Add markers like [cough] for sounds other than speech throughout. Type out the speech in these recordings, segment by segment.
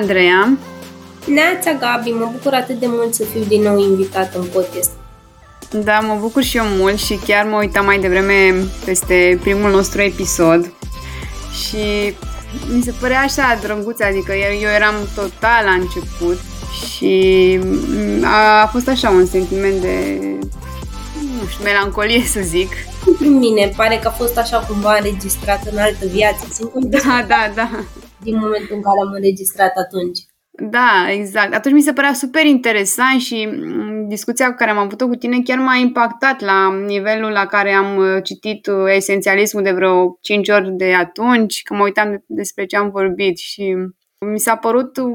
Andreea! Neața, Gabi! Mă bucur atât de mult să fiu din nou invitată în podcast. Da, mă bucur și eu mult și chiar mă uitam mai devreme peste primul nostru episod și mi se părea așa drăguț, adică eu eram total la început și a, a fost așa un sentiment de, nu știu, melancolie să zic. Prin mine, pare că a fost așa cumva înregistrat în altă viață. Simt da, da, da. Din momentul în care am înregistrat atunci. Da, exact. Atunci mi se părea super interesant și mm, discuția cu care am avut-o cu tine chiar m-a impactat la nivelul la care am uh, citit uh, esențialismul de vreo 5 ori de atunci, că mă uitam despre ce am vorbit și mi s-a părut uh,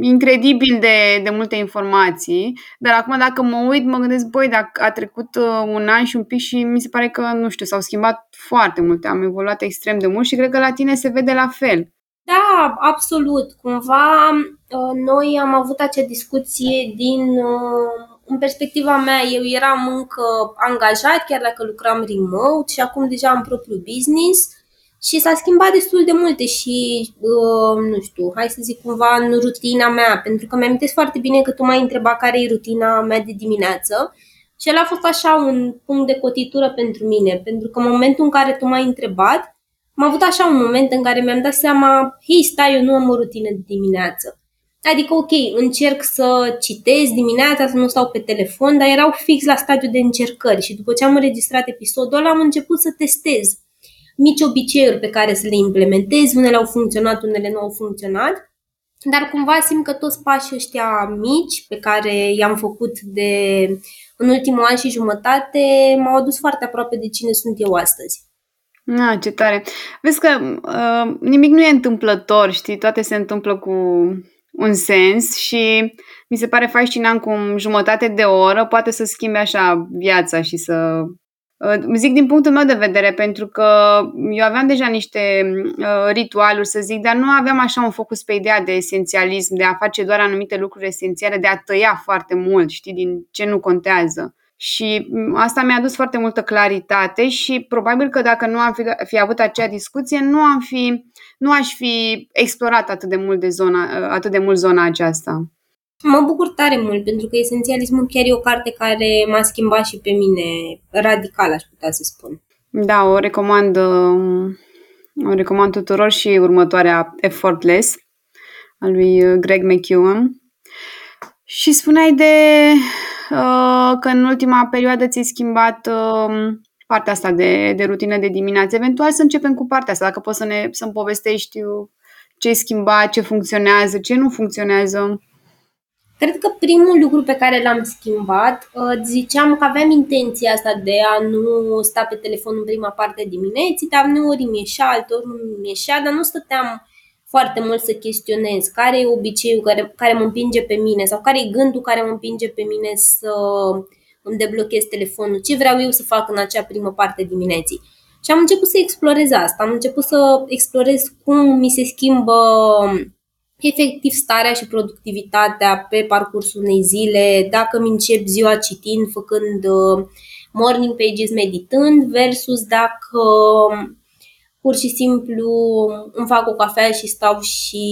incredibil de, de multe informații, dar acum dacă mă uit, mă gândesc, băi, dacă a trecut un an și un pic și mi se pare că, nu știu, s-au schimbat foarte multe, am evoluat extrem de mult și cred că la tine se vede la fel. Da, absolut. Cumva uh, noi am avut acea discuție din uh, în perspectiva mea, eu eram încă angajat, chiar dacă lucram remote și acum deja am propriul business și s-a schimbat destul de multe și, uh, nu știu, hai să zic cumva în rutina mea, pentru că mi-am foarte bine că tu m-ai întrebat care e rutina mea de dimineață și el a fost așa un punct de cotitură pentru mine, pentru că în momentul în care tu m-ai întrebat, am avut așa un moment în care mi-am dat seama, hei, stai, eu nu am o rutină de dimineață. Adică, ok, încerc să citesc dimineața, să nu stau pe telefon, dar erau fix la stadiu de încercări și după ce am înregistrat episodul ăla, am început să testez mici obiceiuri pe care să le implementez, unele au funcționat, unele nu au funcționat, dar cumva simt că toți pașii ăștia mici pe care i-am făcut de în ultimul an și jumătate m-au adus foarte aproape de cine sunt eu astăzi. Ah, ce tare. Vezi că uh, nimic nu e întâmplător, știi? Toate se întâmplă cu un sens și mi se pare fascinant cum jumătate de oră poate să schimbe așa viața și să... Uh, zic din punctul meu de vedere, pentru că eu aveam deja niște uh, ritualuri, să zic, dar nu aveam așa un focus pe ideea de esențialism, de a face doar anumite lucruri esențiale, de a tăia foarte mult, știi, din ce nu contează. Și asta mi-a adus foarte multă claritate și probabil că dacă nu am fi, fi avut acea discuție, nu am fi, nu aș fi explorat atât de mult de zona, atât de mult zona aceasta. Mă bucur tare mult pentru că Esențialismul chiar e o carte care m-a schimbat și pe mine radical, aș putea să spun. Da, o recomand, o recomand tuturor și următoarea Effortless al lui Greg McEwen. Și spuneai de Uh, că în ultima perioadă ți-ai schimbat um, partea asta de, de rutină de dimineață. Eventual să începem cu partea asta, dacă poți să ne, să-mi povestești ce ai schimbat, ce funcționează, ce nu funcționează. Cred că primul lucru pe care l-am schimbat, uh, ziceam că aveam intenția asta de a nu sta pe telefon în prima parte dimineții, dar uneori mi ieșea, alteori nu mi ieșea, dar nu stăteam foarte mult să chestionez care e obiceiul care, care mă împinge pe mine sau care e gândul care mă împinge pe mine să îmi deblochez telefonul, ce vreau eu să fac în acea primă parte dimineții. Și am început să explorez asta, am început să explorez cum mi se schimbă efectiv starea și productivitatea pe parcursul unei zile, dacă mi încep ziua citind, făcând uh, morning pages meditând, versus dacă pur și simplu îmi fac o cafea și stau și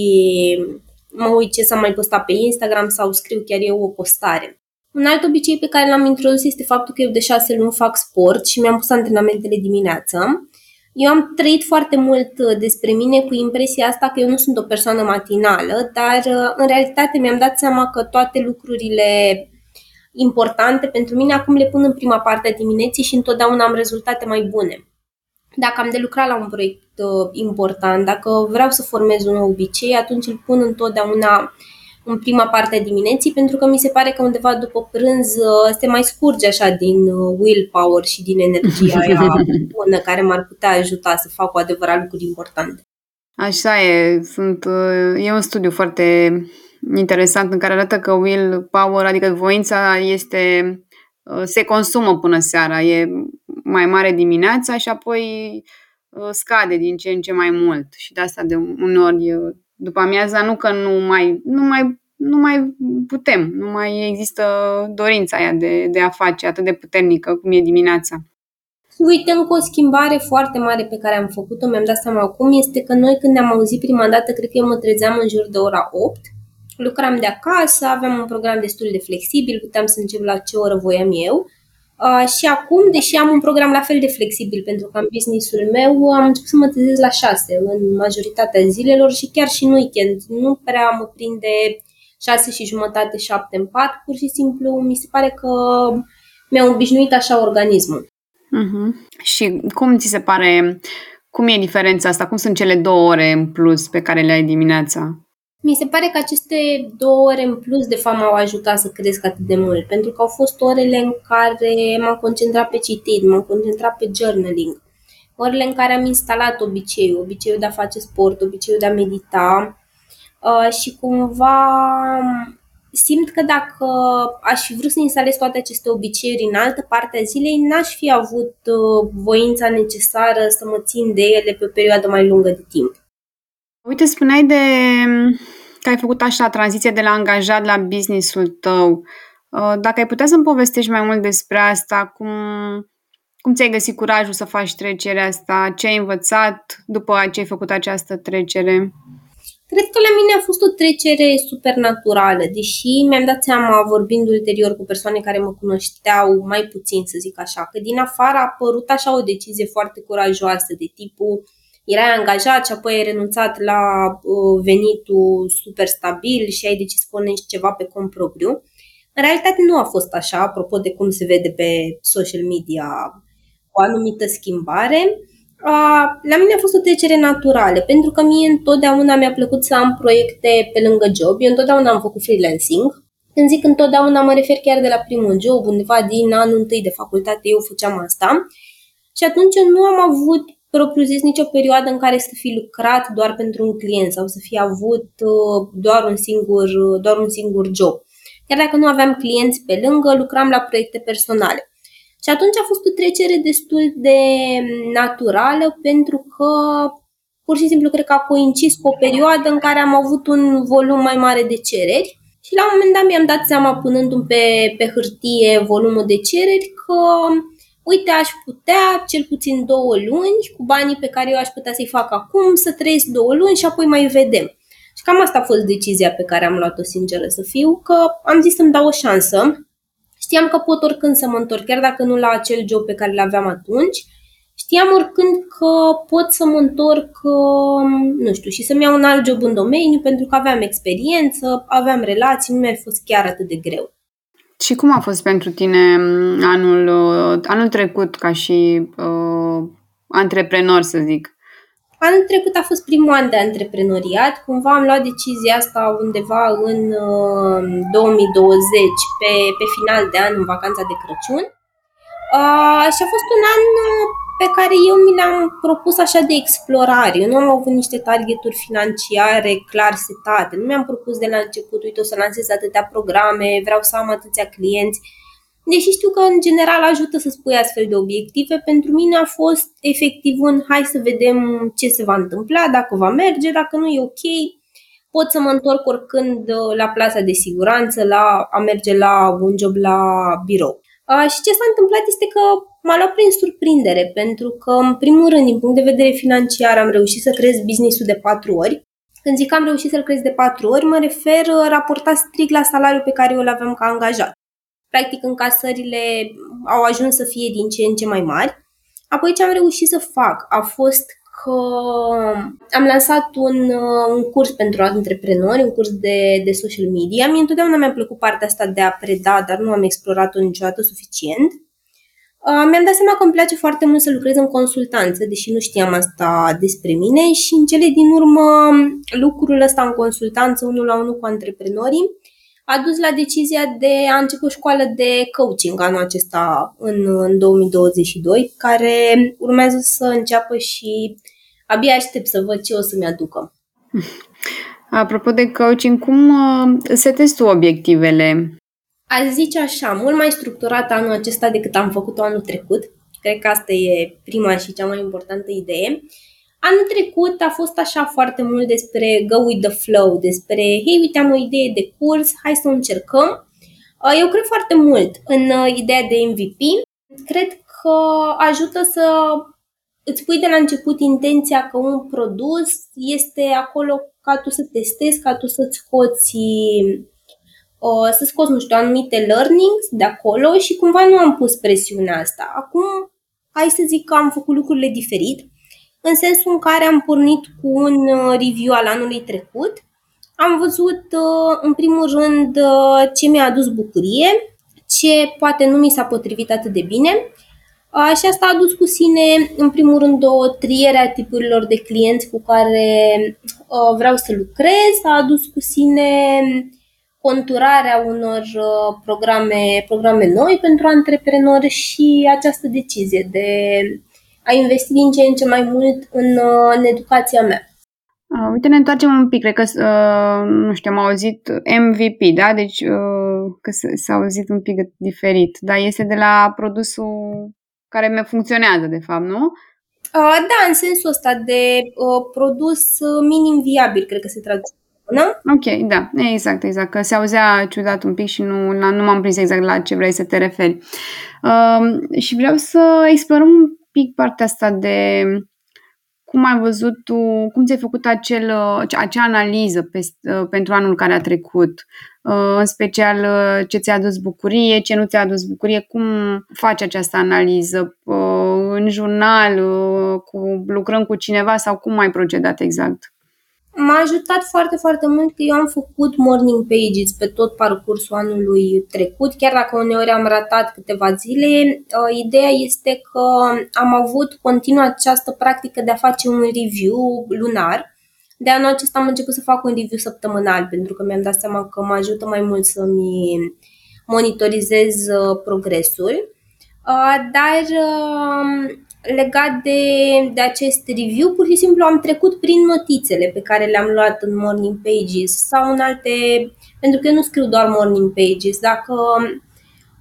mă uit ce s-a mai postat pe Instagram sau scriu chiar eu o postare. Un alt obicei pe care l-am introdus este faptul că eu de șase luni fac sport și mi-am pus antrenamentele dimineață. Eu am trăit foarte mult uh, despre mine cu impresia asta că eu nu sunt o persoană matinală, dar uh, în realitate mi-am dat seama că toate lucrurile importante pentru mine acum le pun în prima parte a dimineții și întotdeauna am rezultate mai bune dacă am de lucrat la un proiect uh, important, dacă vreau să formez un obicei, atunci îl pun întotdeauna în prima parte a dimineții, pentru că mi se pare că undeva după prânz uh, se mai scurge așa din uh, willpower și din energia [laughs] aia bună care m-ar putea ajuta să fac cu adevărat lucruri importante. Așa e, sunt, uh, e un studiu foarte interesant în care arată că willpower, adică voința este uh, se consumă până seara, e mai mare dimineața și apoi uh, scade din ce în ce mai mult. Și de asta de uneori după amiaza nu că nu mai, nu mai, nu mai putem, nu mai există dorința aia de, de a face atât de puternică cum e dimineața. Uite, încă o schimbare foarte mare pe care am făcut-o, mi-am dat seama acum, este că noi când ne-am auzit prima dată, cred că eu mă trezeam în jur de ora 8, lucram de acasă, aveam un program destul de flexibil, puteam să încep la ce oră voiam eu. Uh, și acum, deși am un program la fel de flexibil, pentru că am business-ul meu, am început să mă trezesc la 6 în majoritatea zilelor și chiar și în weekend. Nu prea mă prinde 6 și jumătate, 7 în pat, pur și simplu mi se pare că mi-a obișnuit așa organismul. Uh-huh. Și cum ți se pare, cum e diferența asta? Cum sunt cele două ore în plus pe care le ai dimineața? Mi se pare că aceste două ore în plus, de fapt, m-au ajutat să cresc atât de mult, pentru că au fost orele în care m-am concentrat pe citit, m-am concentrat pe journaling, orele în care am instalat obiceiul, obiceiul de a face sport, obiceiul de a medita uh, și cumva simt că dacă aș fi vrut să instalez toate aceste obiceiuri în altă parte a zilei, n-aș fi avut uh, voința necesară să mă țin de ele pe o perioadă mai lungă de timp. Uite, spuneai de că ai făcut așa tranziție de la angajat la businessul tău. Uh, dacă ai putea să-mi povestești mai mult despre asta, cum, cum ți-ai găsit curajul să faci trecerea asta, ce ai învățat după ce ai făcut această trecere? Cred că la mine a fost o trecere supernaturală, deși mi-am dat seama, vorbind ulterior cu persoane care mă cunoșteau mai puțin, să zic așa, că din afară a apărut așa o decizie foarte curajoasă, de tipul erai angajat și apoi ai renunțat la uh, venitul super stabil și ai decis să pornești ceva pe cont propriu. În realitate nu a fost așa, apropo de cum se vede pe social media o anumită schimbare. La mine a fost o trecere naturală, pentru că mie întotdeauna mi-a plăcut să am proiecte pe lângă job. Eu întotdeauna am făcut freelancing. Când zic întotdeauna, mă refer chiar de la primul job, undeva din anul întâi de facultate eu făceam asta. Și atunci nu am avut propriu-zis nicio perioadă în care să fi lucrat doar pentru un client sau să fi avut uh, doar un singur, doar un singur job. Chiar dacă nu aveam clienți pe lângă, lucram la proiecte personale. Și atunci a fost o trecere destul de naturală pentru că pur și simplu cred că a coincis cu o perioadă în care am avut un volum mai mare de cereri și la un moment dat mi-am dat seama punându-mi pe, pe hârtie volumul de cereri că uite, aș putea cel puțin două luni cu banii pe care eu aș putea să-i fac acum, să trăiesc două luni și apoi mai vedem. Și cam asta a fost decizia pe care am luat-o sinceră să fiu, că am zis să-mi dau o șansă. Știam că pot oricând să mă întorc, chiar dacă nu la acel job pe care l-aveam atunci, știam oricând că pot să mă întorc, nu știu, și să-mi iau un alt job în domeniu, pentru că aveam experiență, aveam relații, nu mi-a fost chiar atât de greu. Și cum a fost pentru tine mm, anul, uh, anul trecut ca și uh, antreprenor, să zic? Anul trecut a fost primul an de antreprenoriat. Cumva am luat decizia asta undeva în uh, 2020, pe, pe final de an, în vacanța de Crăciun. Uh, și a fost un an uh, pe care eu mi le-am propus așa de explorare. Eu nu am avut niște targeturi financiare clar setate. Nu mi-am propus de la început, uite, o să lansez atâtea programe, vreau să am atâția clienți. Deși știu că în general ajută să spui astfel de obiective, pentru mine a fost efectiv un hai să vedem ce se va întâmpla, dacă va merge, dacă nu e ok, pot să mă întorc oricând uh, la plasa de siguranță, la a merge la un job la birou. Și ce s-a întâmplat este că m-a luat prin surprindere, pentru că, în primul rând, din punct de vedere financiar, am reușit să cresc business-ul de patru ori. Când zic că am reușit să-l cresc de patru ori, mă refer uh, raportat strict la salariul pe care eu îl aveam ca angajat. Practic, încasările au ajuns să fie din ce în ce mai mari. Apoi ce am reușit să fac a fost că am lansat un, uh, un curs pentru antreprenori, un curs de, de social media. Mie întotdeauna mi-a plăcut partea asta de a preda, dar nu am explorat-o niciodată suficient. Uh, mi-am dat seama că îmi place foarte mult să lucrez în consultanță, deși nu știam asta despre mine și în cele din urmă lucrul ăsta în consultanță, unul la unul cu antreprenorii, a dus la decizia de a începe o școală de coaching anul acesta în, în 2022, care urmează să înceapă și abia aștept să văd ce o să-mi aducă. Apropo de coaching, cum uh, setezi tu obiectivele? Aș zice așa, mult mai structurat anul acesta decât am făcut anul trecut. Cred că asta e prima și cea mai importantă idee. Anul trecut a fost așa foarte mult despre go with the flow, despre, hei, uite, am o idee de curs, hai să încercăm. Uh, eu cred foarte mult în uh, ideea de MVP. Cred că ajută să îți pui de la început intenția că un produs este acolo ca tu să testezi, ca tu să-ți scoți uh, să scoți, nu știu, anumite learnings de acolo și cumva nu am pus presiunea asta. Acum, hai să zic că am făcut lucrurile diferit, în sensul în care am pornit cu un uh, review al anului trecut. Am văzut, uh, în primul rând, uh, ce mi-a adus bucurie, ce poate nu mi s-a potrivit atât de bine și asta a adus cu sine, în primul rând, o triere a tipurilor de clienți cu care vreau să lucrez, a adus cu sine conturarea unor programe, programe noi pentru antreprenori și această decizie de a investi din ce în ce mai mult în, în educația mea. Uh, uite, ne întoarcem un pic, cred că, uh, nu știu, am auzit MVP, da? Deci, uh, că s-a auzit un pic diferit, dar este de la produsul care mi funcționează, de fapt, nu? Uh, da, în sensul ăsta de uh, produs minim viabil, cred că se traduce. Nu? Ok, da, exact, exact, că se auzea ciudat un pic și nu, nu m-am prins exact la ce vrei să te referi. Uh, și vreau să explorăm un pic partea asta de cum ai văzut tu, cum ți-ai făcut acel, acea analiză pe, pentru anul care a trecut, în special ce ți-a adus bucurie, ce nu ți-a adus bucurie, cum faci această analiză, în jurnal, cu, lucrăm cu cineva sau cum ai procedat exact? M-a ajutat foarte, foarte mult că eu am făcut morning pages pe tot parcursul anului trecut, chiar dacă uneori am ratat câteva zile. Uh, ideea este că am avut continuu această practică de a face un review lunar. De anul acesta am început să fac un review săptămânal, pentru că mi-am dat seama că mă ajută mai mult să-mi monitorizez uh, progresul. Uh, dar legat de, de acest review, pur și simplu am trecut prin notițele pe care le-am luat în morning pages sau în alte, pentru că eu nu scriu doar morning pages, dacă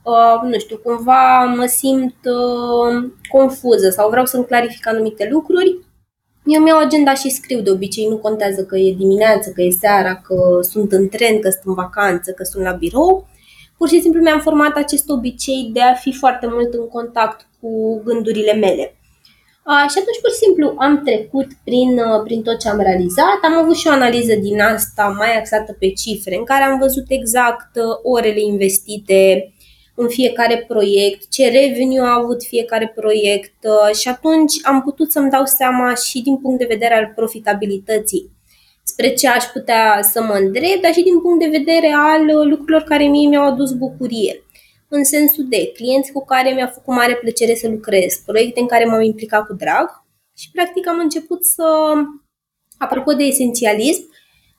uh, nu știu, cumva mă simt uh, confuză sau vreau să-mi clarific anumite lucruri, eu mi-au agenda și scriu de obicei, nu contează că e dimineață, că e seara, că sunt în tren, că sunt în vacanță, că sunt la birou. Pur și simplu mi-am format acest obicei de a fi foarte mult în contact cu gândurile mele. A, și atunci, pur și simplu, am trecut prin, uh, prin tot ce am realizat. Am avut și o analiză din asta mai axată pe cifre, în care am văzut exact uh, orele investite în fiecare proiect, ce revenue a avut fiecare proiect uh, și atunci am putut să-mi dau seama și din punct de vedere al profitabilității spre ce aș putea să mă îndrept, dar și din punct de vedere al lucrurilor care mie mi-au adus bucurie în sensul de clienți cu care mi-a făcut mare plăcere să lucrez, proiecte în care m-am implicat cu drag și practic am început să, apropo de esențialism,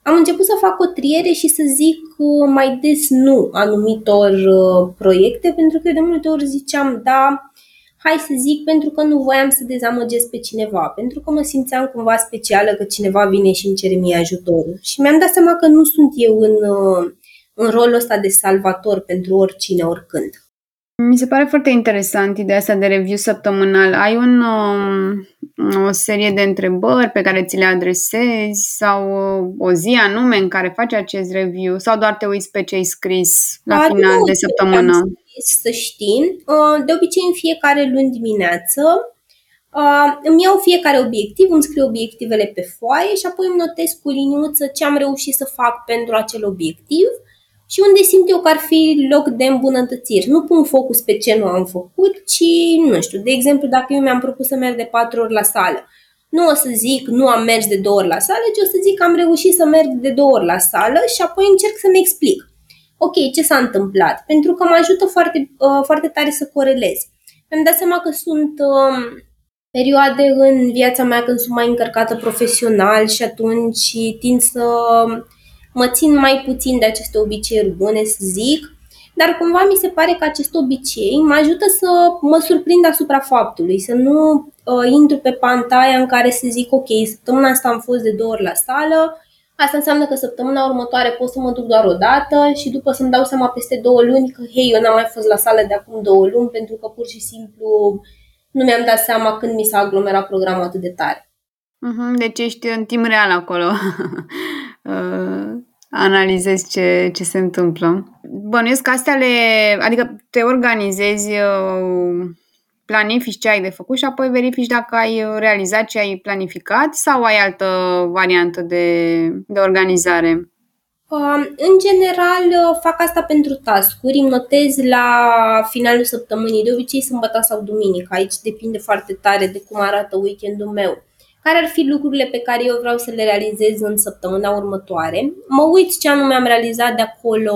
am început să fac o triere și să zic uh, mai des nu anumitor uh, proiecte, pentru că de multe ori ziceam da, hai să zic, pentru că nu voiam să dezamăgesc pe cineva, pentru că mă simțeam cumva specială că cineva vine și îmi cere mie ajutorul. Și mi-am dat seama că nu sunt eu în, uh, în rolul ăsta de salvator pentru oricine, oricând. Mi se pare foarte interesant ideea asta de review săptămânal. Ai un, um, o serie de întrebări pe care ți le adresezi sau uh, o zi anume în care faci acest review sau doar te uiți pe ce ai scris la A, final de săptămână? Scris, să știi. Uh, de obicei în fiecare luni dimineață uh, îmi iau fiecare obiectiv, îmi scriu obiectivele pe foaie și apoi îmi notez cu liniuță ce am reușit să fac pentru acel obiectiv și unde simt eu că ar fi loc de îmbunătățiri. Nu pun focus pe ce nu am făcut, ci, nu știu, de exemplu, dacă eu mi-am propus să merg de patru ori la sală, nu o să zic nu am mers de două ori la sală, ci o să zic că am reușit să merg de două ori la sală și apoi încerc să-mi explic. Ok, ce s-a întâmplat? Pentru că mă ajută foarte, uh, foarte tare să corelez. Mi-am dat seama că sunt uh, perioade în viața mea când sunt mai încărcată profesional și atunci tind să mă țin mai puțin de aceste obiceiuri bune, să zic, dar cumva mi se pare că acest obicei mă ajută să mă surprind asupra faptului, să nu uh, intru pe pantaia în care să zic, ok, săptămâna asta am fost de două ori la sală, Asta înseamnă că săptămâna următoare pot să mă duc doar o dată și după să-mi dau seama peste două luni că, hei, eu n-am mai fost la sală de acum două luni pentru că pur și simplu nu mi-am dat seama când mi s-a aglomerat programul atât de tare. Mhm, deci ești în timp real acolo. [laughs] Uh, analizezi ce, ce se întâmplă. Bănuiesc că astea le... Adică te organizezi uh, planifici ce ai de făcut și apoi verifici dacă ai realizat ce ai planificat sau ai altă variantă de, de organizare? În general, fac asta pentru tascuri, îmi notez la finalul săptămânii, de obicei sâmbătă sau duminică, aici depinde foarte tare de cum arată weekendul meu. Care ar fi lucrurile pe care eu vreau să le realizez în săptămâna următoare? Mă uit ce anume am realizat de acolo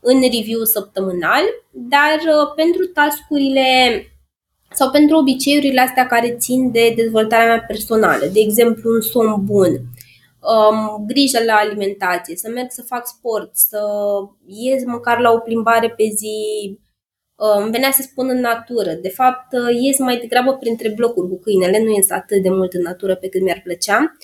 în review săptămânal, dar uh, pentru tascurile sau pentru obiceiurile astea care țin de dezvoltarea mea personală, de exemplu un somn bun, um, grijă la alimentație, să merg să fac sport, să ies măcar la o plimbare pe zi, um, îmi venea să spun în natură. De fapt, uh, ies mai degrabă printre blocuri cu câinele, nu ies atât de mult în natură pe cât mi-ar plăcea.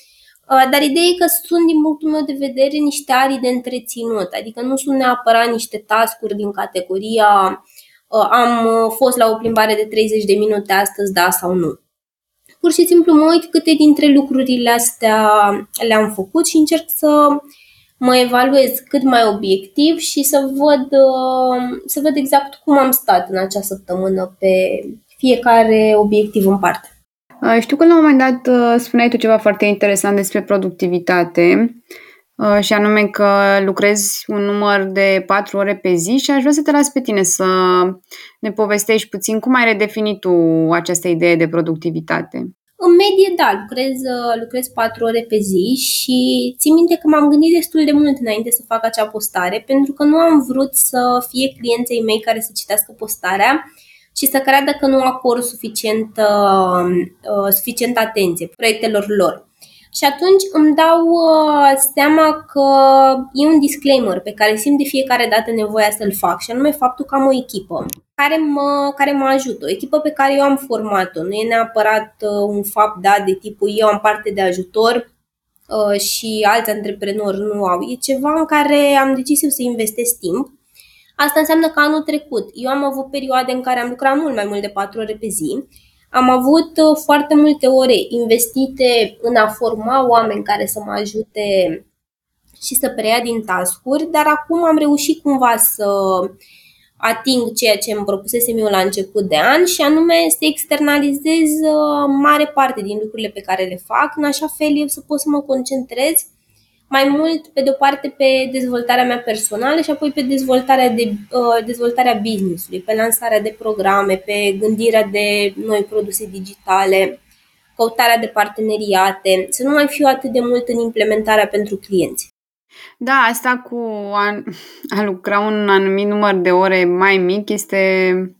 Uh, dar ideea e că sunt, din punctul meu de vedere, niște arii de întreținut, adică nu sunt neapărat niște tascuri din categoria uh, am fost la o plimbare de 30 de minute astăzi, da sau nu pur și simplu mă uit câte dintre lucrurile astea le-am făcut și încerc să mă evaluez cât mai obiectiv și să văd, uh, să văd exact cum am stat în acea săptămână pe fiecare obiectiv în parte. Uh, știu că la un moment dat uh, spuneai tu ceva foarte interesant despre productivitate și anume că lucrezi un număr de patru ore pe zi și aș vrea să te las pe tine să ne povestești puțin cum ai redefinit tu această idee de productivitate. În medie, da, lucrez, lucrez 4 ore pe zi și țin minte că m-am gândit destul de mult înainte să fac acea postare, pentru că nu am vrut să fie clienții mei care să citească postarea și să creadă că nu acord suficient, uh, suficient atenție proiectelor lor. Și atunci îmi dau uh, seama că e un disclaimer pe care simt de fiecare dată nevoia să-l fac și anume faptul că am o echipă care mă, care mă ajută, o echipă pe care eu am format-o. Nu e neapărat uh, un fapt dat de tipul eu am parte de ajutor uh, și alți antreprenori nu au. E ceva în care am decis eu să investesc timp. Asta înseamnă că anul trecut eu am avut perioade în care am lucrat mult mai mult de 4 ore pe zi am avut uh, foarte multe ore investite în a forma oameni care să mă ajute și să preia din tascuri, dar acum am reușit cumva să ating ceea ce îmi propusesem eu la început de an și anume să externalizez uh, mare parte din lucrurile pe care le fac, în așa fel eu să pot să mă concentrez mai mult, pe de o parte, pe dezvoltarea mea personală și apoi pe dezvoltarea, de, uh, dezvoltarea business-ului, pe lansarea de programe, pe gândirea de noi produse digitale, căutarea de parteneriate, să nu mai fiu atât de mult în implementarea pentru clienți. Da, asta cu a, a lucra un anumit număr de ore mai mic este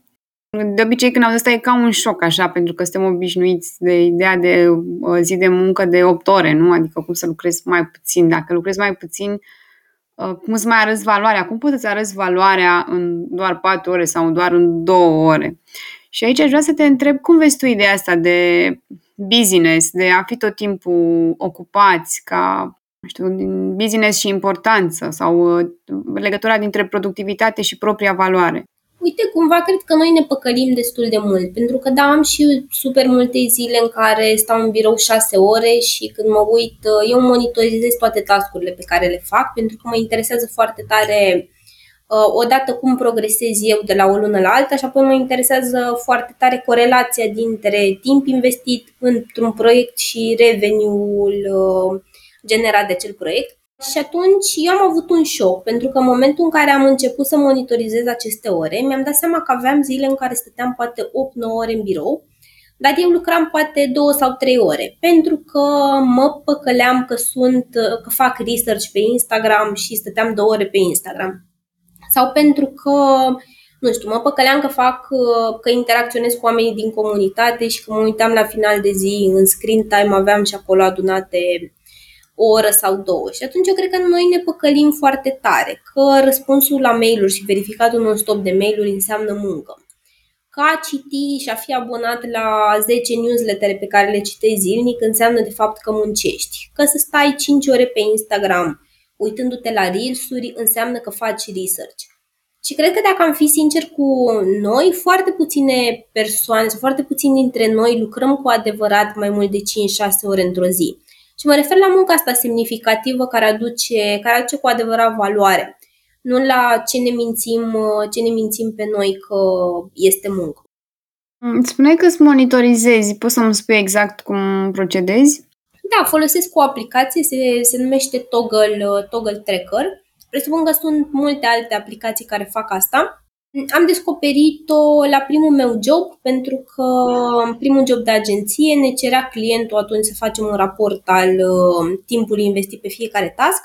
de obicei când auzi asta e ca un șoc așa, pentru că suntem obișnuiți de ideea de o zi de muncă de 8 ore, nu? Adică cum să lucrezi mai puțin. Dacă lucrezi mai puțin, uh, cum îți mai arăți valoarea? Cum poți să arăți valoarea în doar 4 ore sau doar în 2 ore? Și aici aș vrea să te întreb cum vezi tu ideea asta de business, de a fi tot timpul ocupați ca nu știu, din business și importanță sau uh, legătura dintre productivitate și propria valoare. Uite, cumva cred că noi ne păcălim destul de mult, pentru că da, am și super multe zile în care stau în birou șase ore și când mă uit, uh, eu monitorizez toate tascurile pe care le fac, pentru că mă interesează foarte tare uh, odată cum progresez eu de la o lună la alta și apoi mă interesează foarte tare corelația dintre timp investit într-un proiect și revenue-ul uh, generat de acel proiect. Și atunci eu am avut un șoc, pentru că în momentul în care am început să monitorizez aceste ore, mi-am dat seama că aveam zile în care stăteam poate 8-9 ore în birou, dar eu lucram poate 2 sau 3 ore, pentru că mă păcăleam că sunt, că fac research pe Instagram și stăteam 2 ore pe Instagram. Sau pentru că, nu știu, mă păcăleam că fac, că interacționez cu oamenii din comunitate și că mă uitam la final de zi în screen time, aveam și acolo adunate o oră sau două. Și atunci eu cred că noi ne păcălim foarte tare că răspunsul la mail-uri și verificatul non-stop de mail-uri înseamnă muncă. Că a citi și a fi abonat la 10 newslettere pe care le citești zilnic înseamnă de fapt că muncești. Că să stai 5 ore pe Instagram uitându-te la reels-uri înseamnă că faci research. Și cred că dacă am fi sincer cu noi, foarte puține persoane sau foarte puțini dintre noi lucrăm cu adevărat mai mult de 5-6 ore într-o zi. Și mă refer la munca asta semnificativă care aduce, care aduce cu adevărat valoare, nu la ce ne mințim, ce ne mințim pe noi că este muncă. Îți spuneai că îți monitorizezi. Poți să-mi spui exact cum procedezi? Da, folosesc o aplicație, se, se numește Toggle, Toggle Tracker. Presupun că sunt multe alte aplicații care fac asta. Am descoperit-o la primul meu job pentru că în primul job de agenție ne cerea clientul atunci să facem un raport al uh, timpului investit pe fiecare task.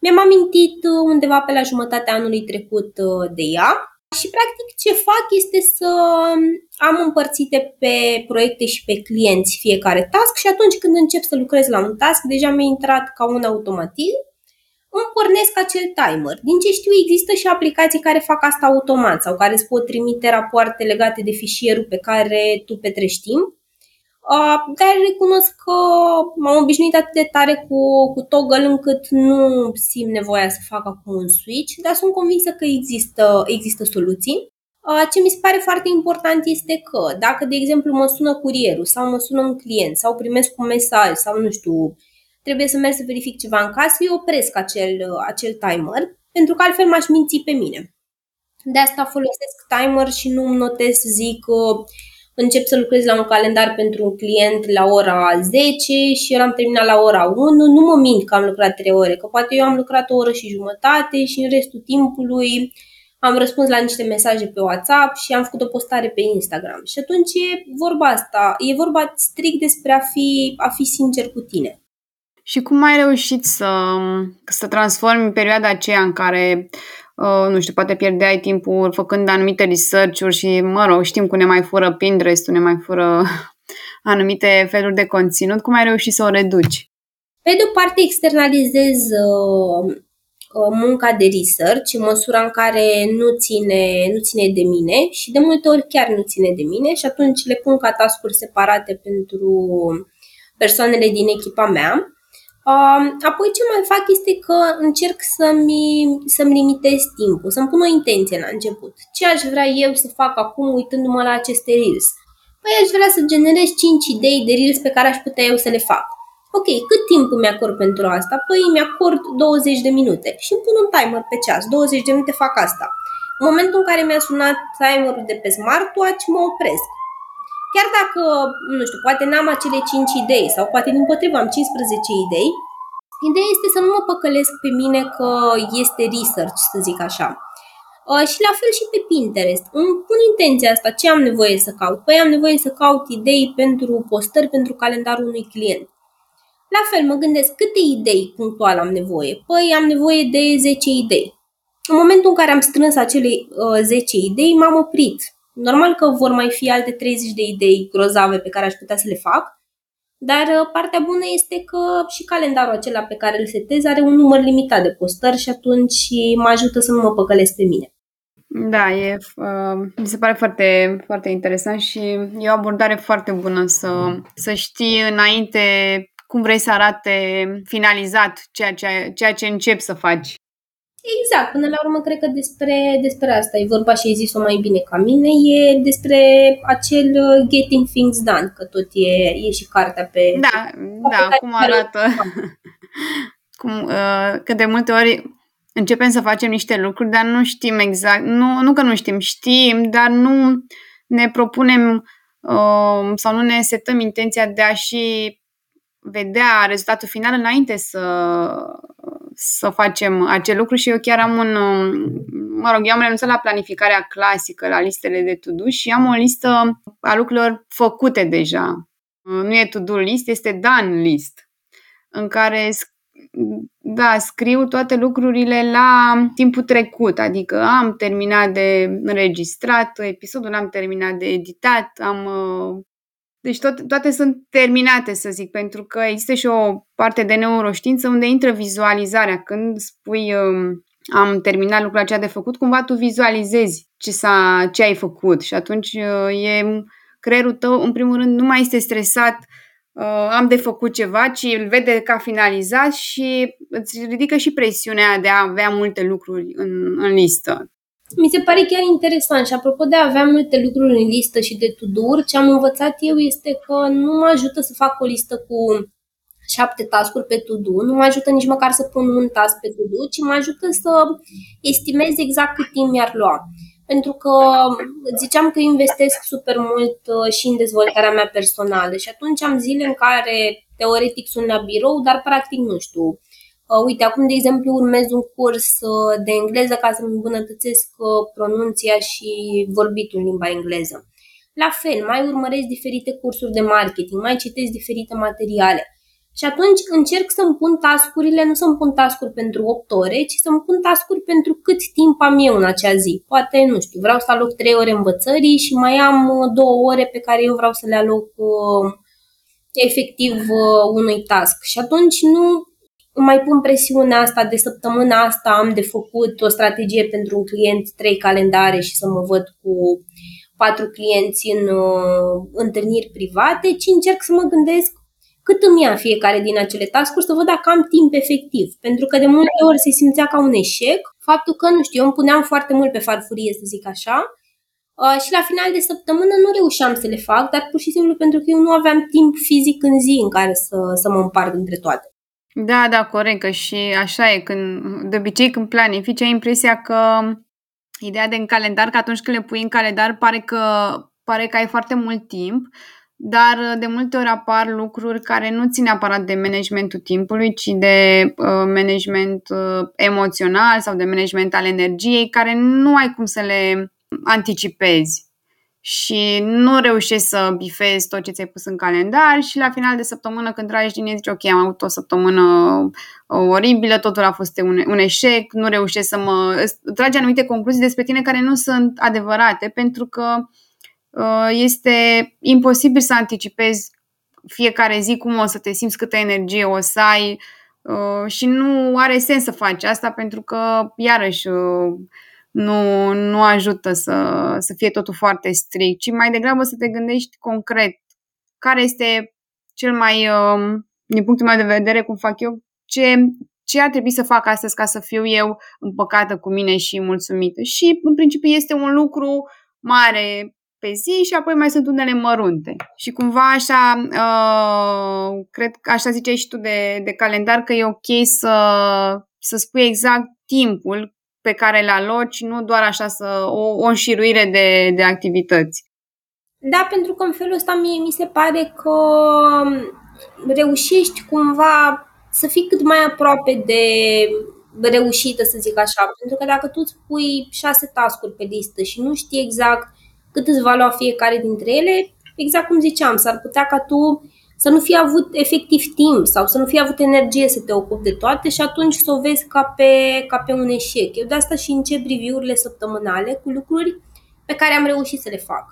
Mi-am amintit uh, undeva pe la jumătatea anului trecut uh, de ea și practic ce fac este să um, am împărțite pe proiecte și pe clienți fiecare task și atunci când încep să lucrez la un task, deja mi-a intrat ca un automatism îmi pornesc acel timer. Din ce știu, există și aplicații care fac asta automat sau care îți pot trimite rapoarte legate de fișierul pe care tu petrești timp. Uh, dar recunosc că m-am obișnuit atât de tare cu, cu Toggle încât nu simt nevoia să fac acum un switch, dar sunt convinsă că există, există soluții. Uh, ce mi se pare foarte important este că dacă, de exemplu, mă sună curierul sau mă sună un client sau primesc un mesaj sau, nu știu, trebuie să merg să verific ceva în casă, eu opresc acel, acel timer, pentru că altfel m-aș minți pe mine. De asta folosesc timer și nu notez să zic încep să lucrez la un calendar pentru un client la ora 10 și eu am terminat la ora 1, nu mă mint că am lucrat 3 ore, că poate eu am lucrat o oră și jumătate și în restul timpului am răspuns la niște mesaje pe WhatsApp și am făcut o postare pe Instagram. Și atunci e vorba asta, e vorba strict despre a fi, a fi sincer cu tine. Și cum ai reușit să, să transformi perioada aceea în care, uh, nu știu, poate pierdeai timpul făcând anumite research-uri și, mă rog, știm cum ne mai fură Pinterest-ul, ne mai fură [laughs] anumite feluri de conținut, cum ai reușit să o reduci? Pe de o parte externalizez uh, uh, munca de research în măsura în care nu ține, nu ține de mine și de multe ori chiar nu ține de mine și atunci le pun ca task separate pentru persoanele din echipa mea. Apoi ce mai fac este că încerc să-mi, să-mi limitez timpul, să-mi pun o intenție la început. Ce aș vrea eu să fac acum uitându-mă la aceste reels? Păi aș vrea să generez 5 idei de reels pe care aș putea eu să le fac. Ok, cât timp îmi acord pentru asta? Păi îmi acord 20 de minute și îmi pun un timer pe ceas, 20 de minute fac asta. În momentul în care mi-a sunat timerul de pe smartwatch, mă opresc. Chiar dacă, nu știu, poate n-am acele 5 idei sau poate din potrivă am 15 idei, ideea este să nu mă păcălesc pe mine că este research, să zic așa. Uh, și la fel și pe Pinterest. Îmi pun intenția asta, ce am nevoie să caut? Păi am nevoie să caut idei pentru postări, pentru calendarul unui client. La fel, mă gândesc câte idei punctual am nevoie. Păi am nevoie de 10 idei. În momentul în care am strâns acele uh, 10 idei, m-am oprit Normal că vor mai fi alte 30 de idei grozave pe care aș putea să le fac, dar uh, partea bună este că și calendarul acela pe care îl setez are un număr limitat de postări și atunci mă ajută să nu mă păcălesc pe mine. Da, e, uh, mi se pare foarte, foarte interesant și e o abordare foarte bună să, să știi înainte cum vrei să arate finalizat ceea ce, ceea ce începi să faci. Exact, până la urmă cred că despre, despre asta e vorba și ai zis-o mai bine ca mine, e despre acel uh, getting things done, că tot e, e și cartea pe... Da, da, cum arată, [laughs] cum, uh, că de multe ori începem să facem niște lucruri, dar nu știm exact, nu, nu că nu știm, știm, dar nu ne propunem uh, sau nu ne setăm intenția de a și vedea rezultatul final înainte să, să facem acel lucru și eu chiar am un, mă rog, eu am renunțat la planificarea clasică, la listele de to-do și am o listă a lucrurilor făcute deja. Nu e to-do list, este done list, în care da, scriu toate lucrurile la timpul trecut, adică am terminat de înregistrat episodul, am terminat de editat, am deci tot, toate sunt terminate, să zic, pentru că există și o parte de neuroștiință unde intră vizualizarea. Când spui um, am terminat lucrul acela de făcut, cumva tu vizualizezi ce, s-a, ce ai făcut și atunci uh, e creierul tău, în primul rând, nu mai este stresat uh, am de făcut ceva, ci îl vede ca finalizat și îți ridică și presiunea de a avea multe lucruri în, în listă. Mi se pare chiar interesant și apropo de a avea multe lucruri în listă și de to ce am învățat eu este că nu mă ajută să fac o listă cu șapte tascuri pe to nu mă ajută nici măcar să pun un task pe to ci mă ajută să estimez exact cât timp mi-ar lua. pentru că ziceam că investesc super mult uh, și în dezvoltarea mea personală și atunci am zile în care teoretic sunt la birou, dar practic nu știu. Uh, uite, acum, de exemplu, urmez un curs uh, de engleză ca să-mi îmbunătățesc pronunția și vorbitul în limba engleză. La fel, mai urmăresc diferite cursuri de marketing, mai citesc diferite materiale. Și atunci încerc să-mi pun tascurile, nu să-mi pun tascuri pentru 8 ore, ci să-mi pun tascuri pentru cât timp am eu în acea zi. Poate, nu știu, vreau să aloc 3 ore învățării și mai am 2 uh, ore pe care eu vreau să le aloc uh, efectiv uh, unui task. Și atunci nu mai pun presiunea asta de săptămâna asta am de făcut o strategie pentru un client, trei calendare și să mă văd cu patru clienți în uh, întâlniri private, ci încerc să mă gândesc cât îmi ia fiecare din acele tascuri să văd dacă am timp efectiv. Pentru că de multe ori se simțea ca un eșec faptul că, nu știu, eu îmi puneam foarte mult pe farfurie, să zic așa, uh, și la final de săptămână nu reușeam să le fac, dar pur și simplu pentru că eu nu aveam timp fizic în zi în care să, să mă împart între toate. Da, da, corect, că și așa e, când, de obicei când planifici, ai impresia că ideea de în calendar, că atunci când le pui în calendar pare că, pare că ai foarte mult timp, dar uh, de multe ori apar lucruri care nu țin neapărat de managementul timpului, ci de uh, management uh, emoțional sau de management al energiei, care nu ai cum să le anticipezi și nu reușești să bifezi tot ce ți-ai pus în calendar și la final de săptămână când tragi din zici ok, am avut o săptămână uh, oribilă, totul a fost un, un eșec, nu reușesc să mă... tragi anumite concluzii despre tine care nu sunt adevărate pentru că uh, Uh, este imposibil să anticipezi fiecare zi cum o să te simți, câtă energie o să ai uh, și nu are sens să faci asta pentru că, iarăși, uh, nu, nu ajută să, să fie totul foarte strict, ci mai degrabă să te gândești concret care este cel mai, um, din punctul meu de vedere, cum fac eu, ce, ce ar trebui să fac astăzi ca să fiu eu împăcată cu mine și mulțumită. Și, în principiu, este un lucru mare, pe zi și apoi mai sunt unele mărunte. Și cumva așa, uh, cred că așa ziceai și tu de, de calendar, că e ok să, să spui exact timpul pe care le aloci, nu doar așa să o, o înșiruire de, de activități. Da, pentru că în felul ăsta mie mi se pare că reușești cumva să fii cât mai aproape de reușită, să zic așa. Pentru că dacă tu îți pui șase tascuri pe listă și nu știi exact cât îți va lua fiecare dintre ele, exact cum ziceam, s-ar putea ca tu să nu fi avut efectiv timp sau să nu fi avut energie să te ocupi de toate și atunci să o vezi ca pe, ca pe un eșec. Eu de asta și încep review-urile săptămânale cu lucruri pe care am reușit să le fac.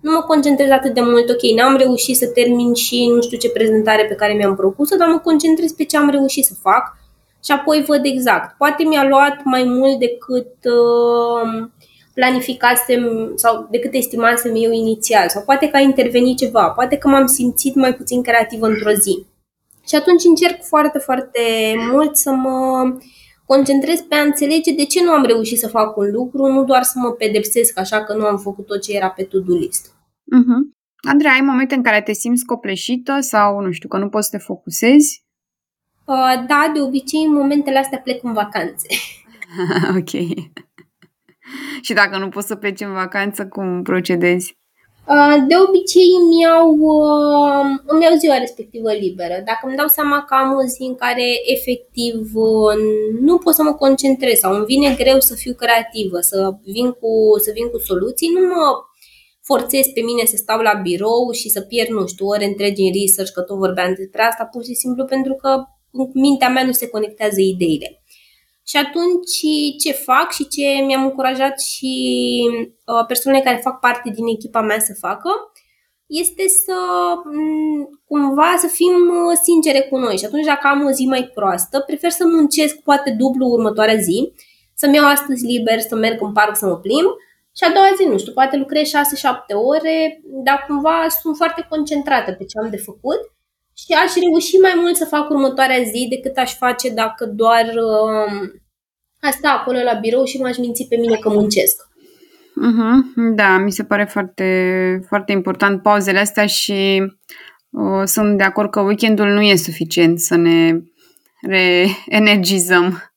Nu mă concentrez atât de mult, ok, n-am reușit să termin și nu știu ce prezentare pe care mi-am propus dar mă concentrez pe ce am reușit să fac și apoi văd exact. Poate mi-a luat mai mult decât uh, planificasem sau decât estimasem eu inițial sau poate că a intervenit ceva, poate că m-am simțit mai puțin creativ într-o zi. Și atunci încerc foarte, foarte mult să mă concentrez pe a înțelege de ce nu am reușit să fac un lucru, nu doar să mă pedepsesc așa că nu am făcut tot ce era pe to-do list. Uh-huh. Andrei, ai momente în care te simți copleșită sau, nu știu, că nu poți să te focusezi? Uh, da, de obicei în momentele astea plec în vacanțe. [laughs] ok. Și dacă nu poți să pleci în vacanță, cum procedezi? De obicei îmi iau, îmi iau ziua respectivă liberă. Dacă îmi dau seama că am o zi în care efectiv nu pot să mă concentrez sau îmi vine greu să fiu creativă, să vin cu, să vin cu soluții, nu mă forțez pe mine să stau la birou și să pierd, nu știu, ore întregi în research, că tot vorbeam despre asta, pur și simplu pentru că în mintea mea nu se conectează ideile. Și atunci ce fac și ce mi-am încurajat și uh, persoanele care fac parte din echipa mea să facă, este să mm, cumva să fim uh, sincere cu noi. Și atunci dacă am o zi mai proastă, prefer să muncesc poate dublu următoarea zi, să-mi iau astăzi liber, să merg în parc să mă plimb și a doua zi, nu știu, poate lucrez 6-7 ore, dar cumva sunt foarte concentrată pe ce am de făcut și aș reuși mai mult să fac următoarea zi decât aș face dacă doar uh, asta acolo la birou și m-aș minți pe mine că muncesc. Uh-huh. Da, mi se pare foarte, foarte important pauzele astea și uh, sunt de acord că weekendul nu e suficient să ne reenergizăm.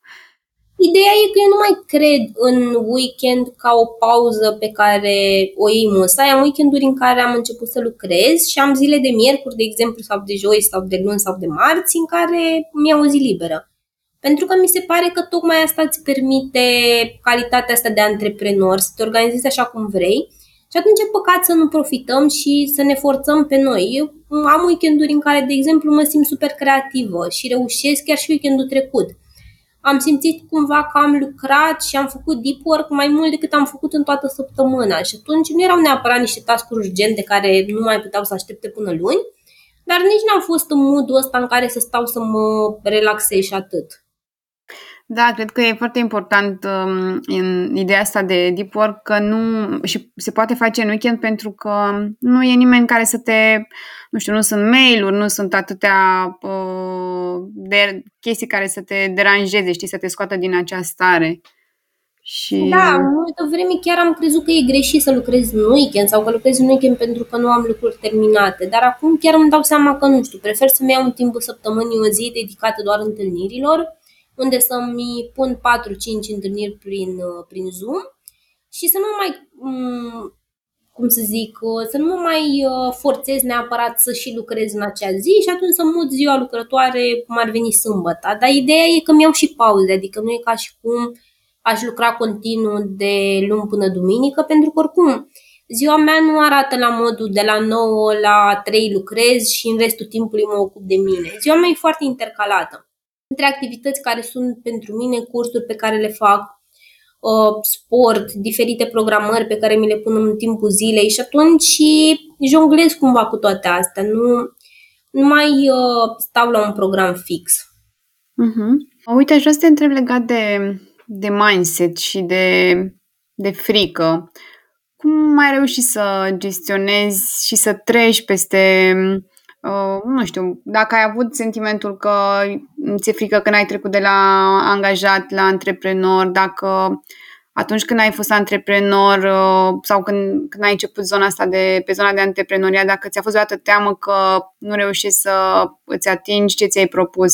Ideea e că eu nu mai cred în weekend ca o pauză pe care o iei musai. Am weekenduri în care am început să lucrez și am zile de miercuri, de exemplu, sau de joi, sau de luni, sau de marți, în care mi-au o zi liberă. Pentru că mi se pare că tocmai asta îți permite calitatea asta de antreprenor, să te organizezi așa cum vrei și atunci e păcat să nu profităm și să ne forțăm pe noi. Eu am weekenduri în care, de exemplu, mă simt super creativă și reușesc chiar și weekendul trecut. Am simțit cumva că am lucrat și am făcut deep work mai mult decât am făcut în toată săptămâna și atunci nu erau neapărat niște task-uri urgente care nu mai puteau să aștepte până luni, dar nici n-am fost în modul ăsta în care să stau să mă relaxez și atât. Da, cred că e foarte important um, în ideea asta de deep work că nu și se poate face în weekend pentru că nu e nimeni care să te, nu știu, nu sunt mail-uri, nu sunt atâtea uh, de chestii care să te deranjeze, știi, să te scoată din acea stare. Și... Da, în multă vreme chiar am crezut că e greșit să lucrez în weekend sau că lucrez în weekend pentru că nu am lucruri terminate, dar acum chiar îmi dau seama că nu știu, prefer să-mi iau un timpul săptămânii o zi dedicată doar întâlnirilor unde să-mi pun 4-5 întâlniri prin, uh, prin Zoom și să nu mai, mm, cum să zic, uh, să nu mă mai uh, forțez neapărat să și lucrez în acea zi și atunci să mut ziua lucrătoare cum ar veni sâmbătă. Dar ideea e că mi-au și pauze, adică nu e ca și cum aș lucra continuu de luni până duminică, pentru că oricum ziua mea nu arată la modul de la 9 la 3 lucrez și în restul timpului mă ocup de mine. Ziua mea e foarte intercalată între activități care sunt pentru mine, cursuri pe care le fac, uh, sport, diferite programări pe care mi le pun în timpul zilei și atunci jonglez cumva cu toate astea. Nu, nu mai uh, stau la un program fix. Uh-huh. Uite, aș vrea să te întreb legat de, de mindset și de, de frică. Cum ai reușit să gestionezi și să treci peste Uh, nu știu, dacă ai avut sentimentul că ți-e frică când ai trecut de la angajat la antreprenor, dacă atunci când ai fost antreprenor uh, sau când, când ai început zona asta de, pe zona de antreprenoria, dacă ți-a fost o dată teamă că nu reușești să îți atingi ce ți-ai propus?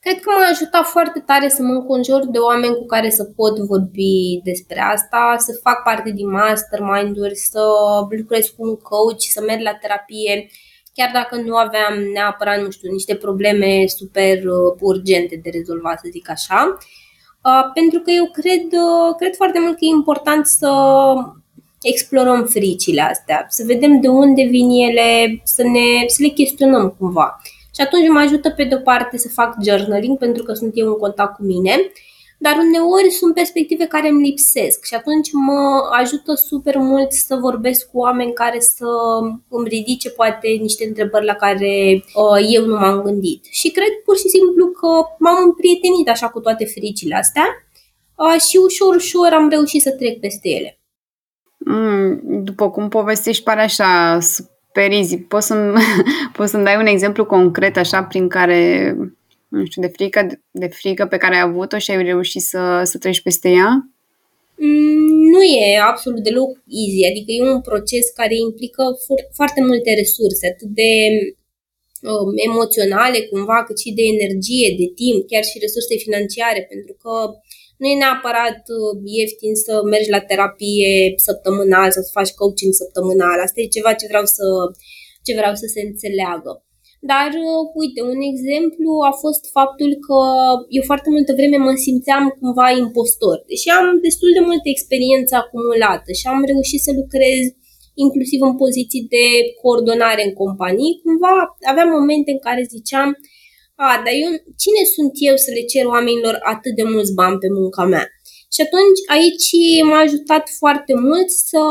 Cred că m-a ajutat foarte tare să mă înconjur de oameni cu care să pot vorbi despre asta, să fac parte din mastermind-uri, să lucrez cu un coach, să merg la terapie chiar dacă nu aveam neapărat, nu știu, niște probleme super uh, urgente de rezolvat, să zic așa. Uh, pentru că eu cred, uh, cred foarte mult că e important să explorăm fricile astea, să vedem de unde vin ele, să, ne, să le chestionăm cumva. Și atunci mă ajută pe de-o parte să fac journaling, pentru că sunt eu în contact cu mine, dar uneori sunt perspective care îmi lipsesc și atunci mă ajută super mult să vorbesc cu oameni care să îmi ridice poate niște întrebări la care uh, eu nu m-am gândit. Și cred pur și simplu că m-am împrietenit așa cu toate fericile astea uh, și ușor, ușor am reușit să trec peste ele. Mm, după cum povestești, pare așa super easy. Poți să-mi, [laughs] poți să-mi dai un exemplu concret așa prin care nu știu, de frică, de frică pe care ai avut-o și ai reușit să, să treci peste ea? Mm, nu e absolut deloc easy, adică e un proces care implică foarte multe resurse, atât de uh, emoționale cumva, cât și de energie, de timp, chiar și resurse financiare, pentru că nu e neapărat uh, ieftin să mergi la terapie săptămânal, să faci coaching săptămânal. Asta e ceva ce vreau să, ce vreau să se înțeleagă. Dar, uh, uite, un exemplu a fost faptul că eu foarte multă vreme mă simțeam cumva impostor. Deși am destul de multă experiență acumulată și am reușit să lucrez inclusiv în poziții de coordonare în companii, cumva aveam momente în care ziceam, a, dar eu, cine sunt eu să le cer oamenilor atât de mulți bani pe munca mea? Și atunci aici m-a ajutat foarte mult să...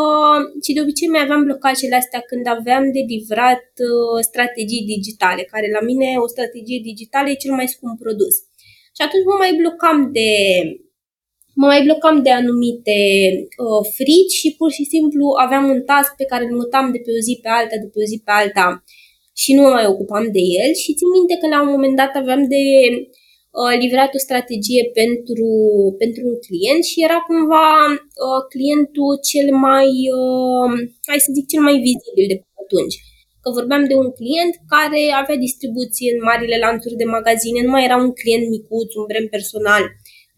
Și de obicei mai aveam blocajele astea când aveam de livrat uh, strategii digitale, care la mine o strategie digitală e cel mai scump produs. Și atunci mă mai blocam de mă mai blocam de anumite uh, frici și pur și simplu aveam un task pe care îl mutam de pe o zi pe alta, de pe o zi pe alta și nu mă mai ocupam de el și țin minte că la un moment dat aveam de Uh, livrat o strategie pentru, pentru un client și era cumva uh, clientul cel mai, uh, hai să zic, cel mai vizibil de atunci. Că vorbeam de un client care avea distribuție în marile lanțuri de magazine, nu mai era un client micuț, un brand personal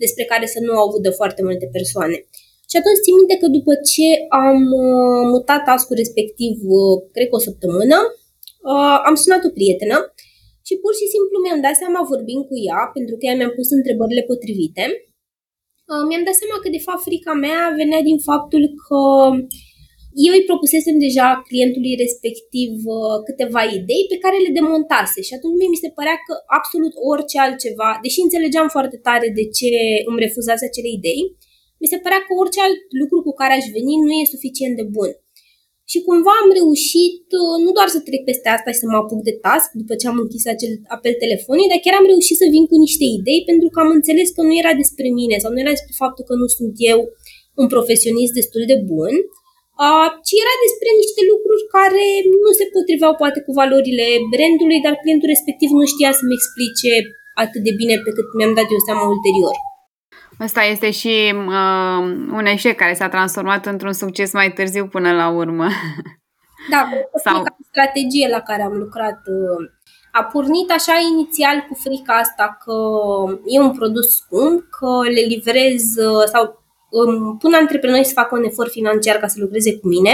despre care să nu audă foarte multe persoane. Și atunci țin minte că după ce am uh, mutat task respectiv, uh, cred că o săptămână, uh, am sunat o prietenă și pur și simplu mi-am dat seama vorbind cu ea, pentru că ea mi-a pus întrebările potrivite, mi-am dat seama că de fapt frica mea venea din faptul că eu îi propusesem deja clientului respectiv câteva idei pe care le demontase și atunci mie mi se părea că absolut orice altceva, deși înțelegeam foarte tare de ce îmi refuzase acele idei, mi se părea că orice alt lucru cu care aș veni nu e suficient de bun. Și cumva am reușit uh, nu doar să trec peste asta și să mă apuc de task după ce am închis acel apel telefonic, dar chiar am reușit să vin cu niște idei pentru că am înțeles că nu era despre mine sau nu era despre faptul că nu sunt eu un profesionist destul de bun, ci era despre niște lucruri care nu se potriveau poate cu valorile brandului, dar clientul respectiv nu știa să-mi explice atât de bine pe cât mi-am dat eu seama ulterior. Asta este și uh, un eșec care s-a transformat într-un succes mai târziu până la urmă. [laughs] Da, Sau... strategie la care am lucrat uh, a pornit așa inițial cu frica asta că e un produs scump, că le livrez uh, sau um, pun antreprenori să facă un efort financiar ca să lucreze cu mine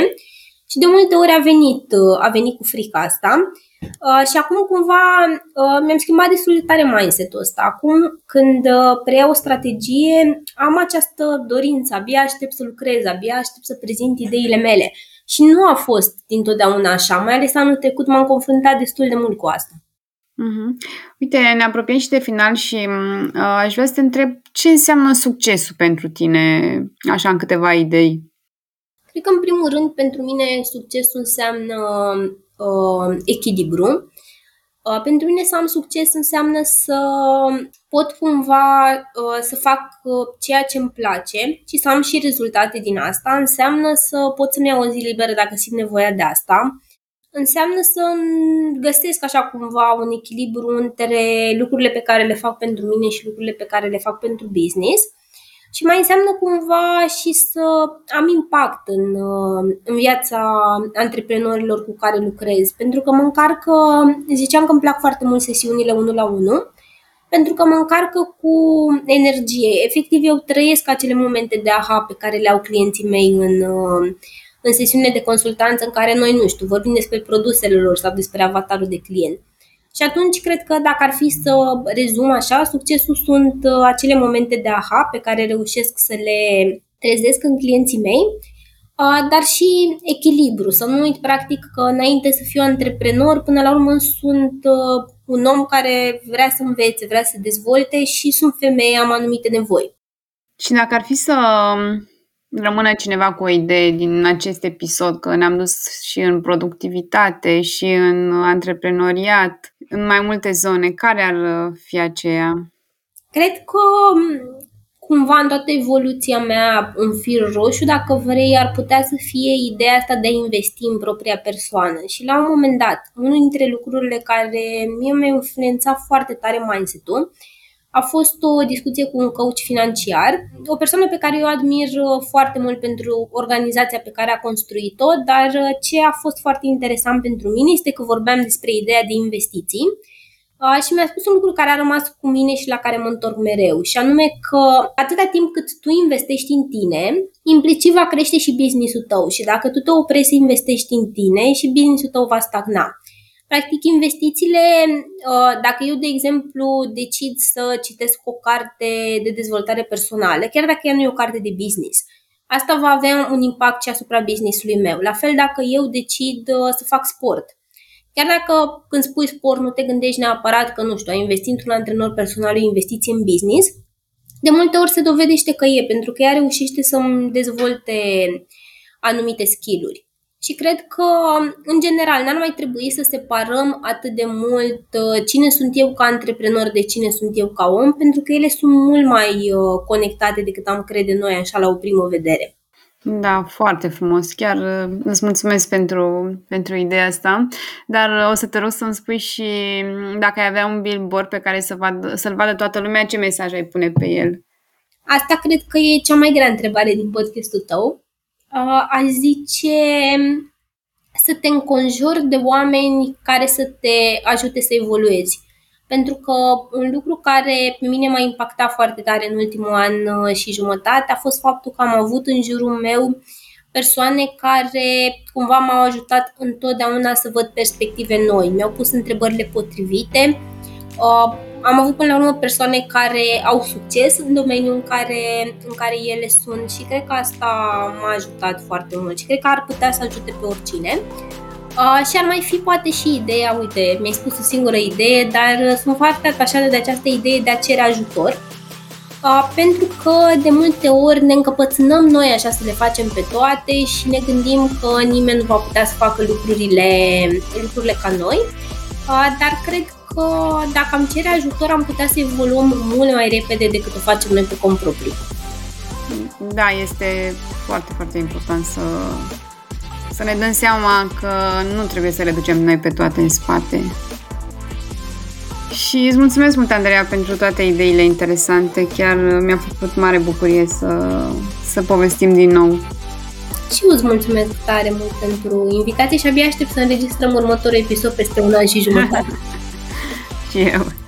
și de multe ori a venit, uh, a venit cu frica asta Uh, și acum cumva uh, mi-am schimbat destul de tare mindset-ul ăsta. Acum când uh, preiau o strategie, am această dorință, abia aștept să lucrez, abia aștept să prezint ideile mele. Și nu a fost dintotdeauna așa, mai ales anul trecut m-am confruntat destul de mult cu asta. Uh-huh. Uite, ne apropiem și de final și uh, aș vrea să te întreb ce înseamnă succesul pentru tine, așa în câteva idei. Cred că, în primul rând, pentru mine succesul înseamnă uh, echilibru. Uh, pentru mine să am succes înseamnă să pot cumva uh, să fac uh, ceea ce îmi place și să am și rezultate din asta. Înseamnă să pot să-mi iau o zi liberă dacă simt nevoia de asta. Înseamnă să găsesc așa cumva un echilibru între lucrurile pe care le fac pentru mine și lucrurile pe care le fac pentru business și mai înseamnă cumva și să am impact în, uh, în viața antreprenorilor cu care lucrez. Pentru că mă încarcă, ziceam că îmi plac foarte mult sesiunile 1 la 1, pentru că mă încarcă cu energie. Efectiv, eu trăiesc acele momente de aha pe care le au clienții mei în, uh, în sesiunile de consultanță în care noi, nu știu, vorbim despre produsele lor sau despre avatarul de client. Și atunci cred că dacă ar fi să rezum așa, succesul sunt uh, acele momente de aha pe care reușesc să le trezesc în clienții mei, uh, dar și echilibru. Să nu uit practic că înainte să fiu antreprenor, până la urmă sunt uh, un om care vrea să învețe, vrea să dezvolte și sunt femeie, am anumite nevoi. Și dacă ar fi să rămână cineva cu o idee din acest episod, că ne-am dus și în productivitate și în antreprenoriat, în mai multe zone, care ar fi aceea? Cred că cumva în toată evoluția mea în fir roșu, dacă vrei, ar putea să fie ideea asta de a investi în propria persoană. Și la un moment dat, unul dintre lucrurile care mie mi-a influențat foarte tare mindset-ul a fost o discuție cu un coach financiar, o persoană pe care eu admir uh, foarte mult pentru organizația pe care a construit-o, dar uh, ce a fost foarte interesant pentru mine este că vorbeam despre ideea de investiții uh, și mi-a spus un lucru care a rămas cu mine și la care mă întorc mereu, și anume că atâta timp cât tu investești în tine, implicit va crește și business-ul tău și dacă tu te oprești să investești în tine și business-ul tău va stagna. Practic, investițiile, uh, dacă eu, de exemplu, decid să citesc o carte de dezvoltare personală, chiar dacă ea nu e o carte de business, asta va avea un impact și asupra businessului meu. La fel dacă eu decid uh, să fac sport. Chiar dacă când spui sport nu te gândești neapărat că, nu știu, ai investit într-un antrenor personal, o investiție în business, de multe ori se dovedește că e, pentru că ea reușește să-mi dezvolte anumite skill-uri. Și cred că, în general, n-ar mai trebui să separăm atât de mult uh, cine sunt eu ca antreprenor de cine sunt eu ca om, pentru că ele sunt mult mai uh, conectate decât am crede noi așa la o primă vedere. Da, foarte frumos. Chiar uh, îți mulțumesc pentru, pentru ideea asta. Dar o să te rog să-mi spui și dacă ai avea un billboard pe care să vad, să-l vadă toată lumea, ce mesaj ai pune pe el? Asta cred că e cea mai grea întrebare din podcastul tău uh, aș zice să te înconjori de oameni care să te ajute să evoluezi. pentru că un lucru care pe mine m-a impactat foarte tare în ultimul an uh, și jumătate a fost faptul că am avut în jurul meu persoane care cumva m-au ajutat întotdeauna să văd perspective noi, mi-au pus întrebările potrivite. Uh, am avut până la urmă persoane care au succes în domeniul în care, în care ele sunt și cred că asta m-a ajutat foarte mult și cred că ar putea să ajute pe oricine. Uh, și ar mai fi poate și ideea, uite, mi-ai spus o singură idee, dar sunt foarte atașată de această idee de a cere ajutor. Uh, pentru că de multe ori ne încăpățânăm noi așa să le facem pe toate și ne gândim că nimeni nu va putea să facă lucrurile, lucrurile ca noi. Uh, dar cred că dacă am cere ajutor am putea să evoluăm mult mai repede decât o facem noi pe cont propriu. Da, este foarte, foarte important să să ne dăm seama că nu trebuie să le ducem noi pe toate în spate. Și îți mulțumesc mult, Andreea, pentru toate ideile interesante. Chiar mi-a făcut mare bucurie să, să povestim din nou. Și eu îți mulțumesc tare mult pentru invitație și abia aștept să înregistrăm următorul episod peste un an și jumătate. [laughs] și eu.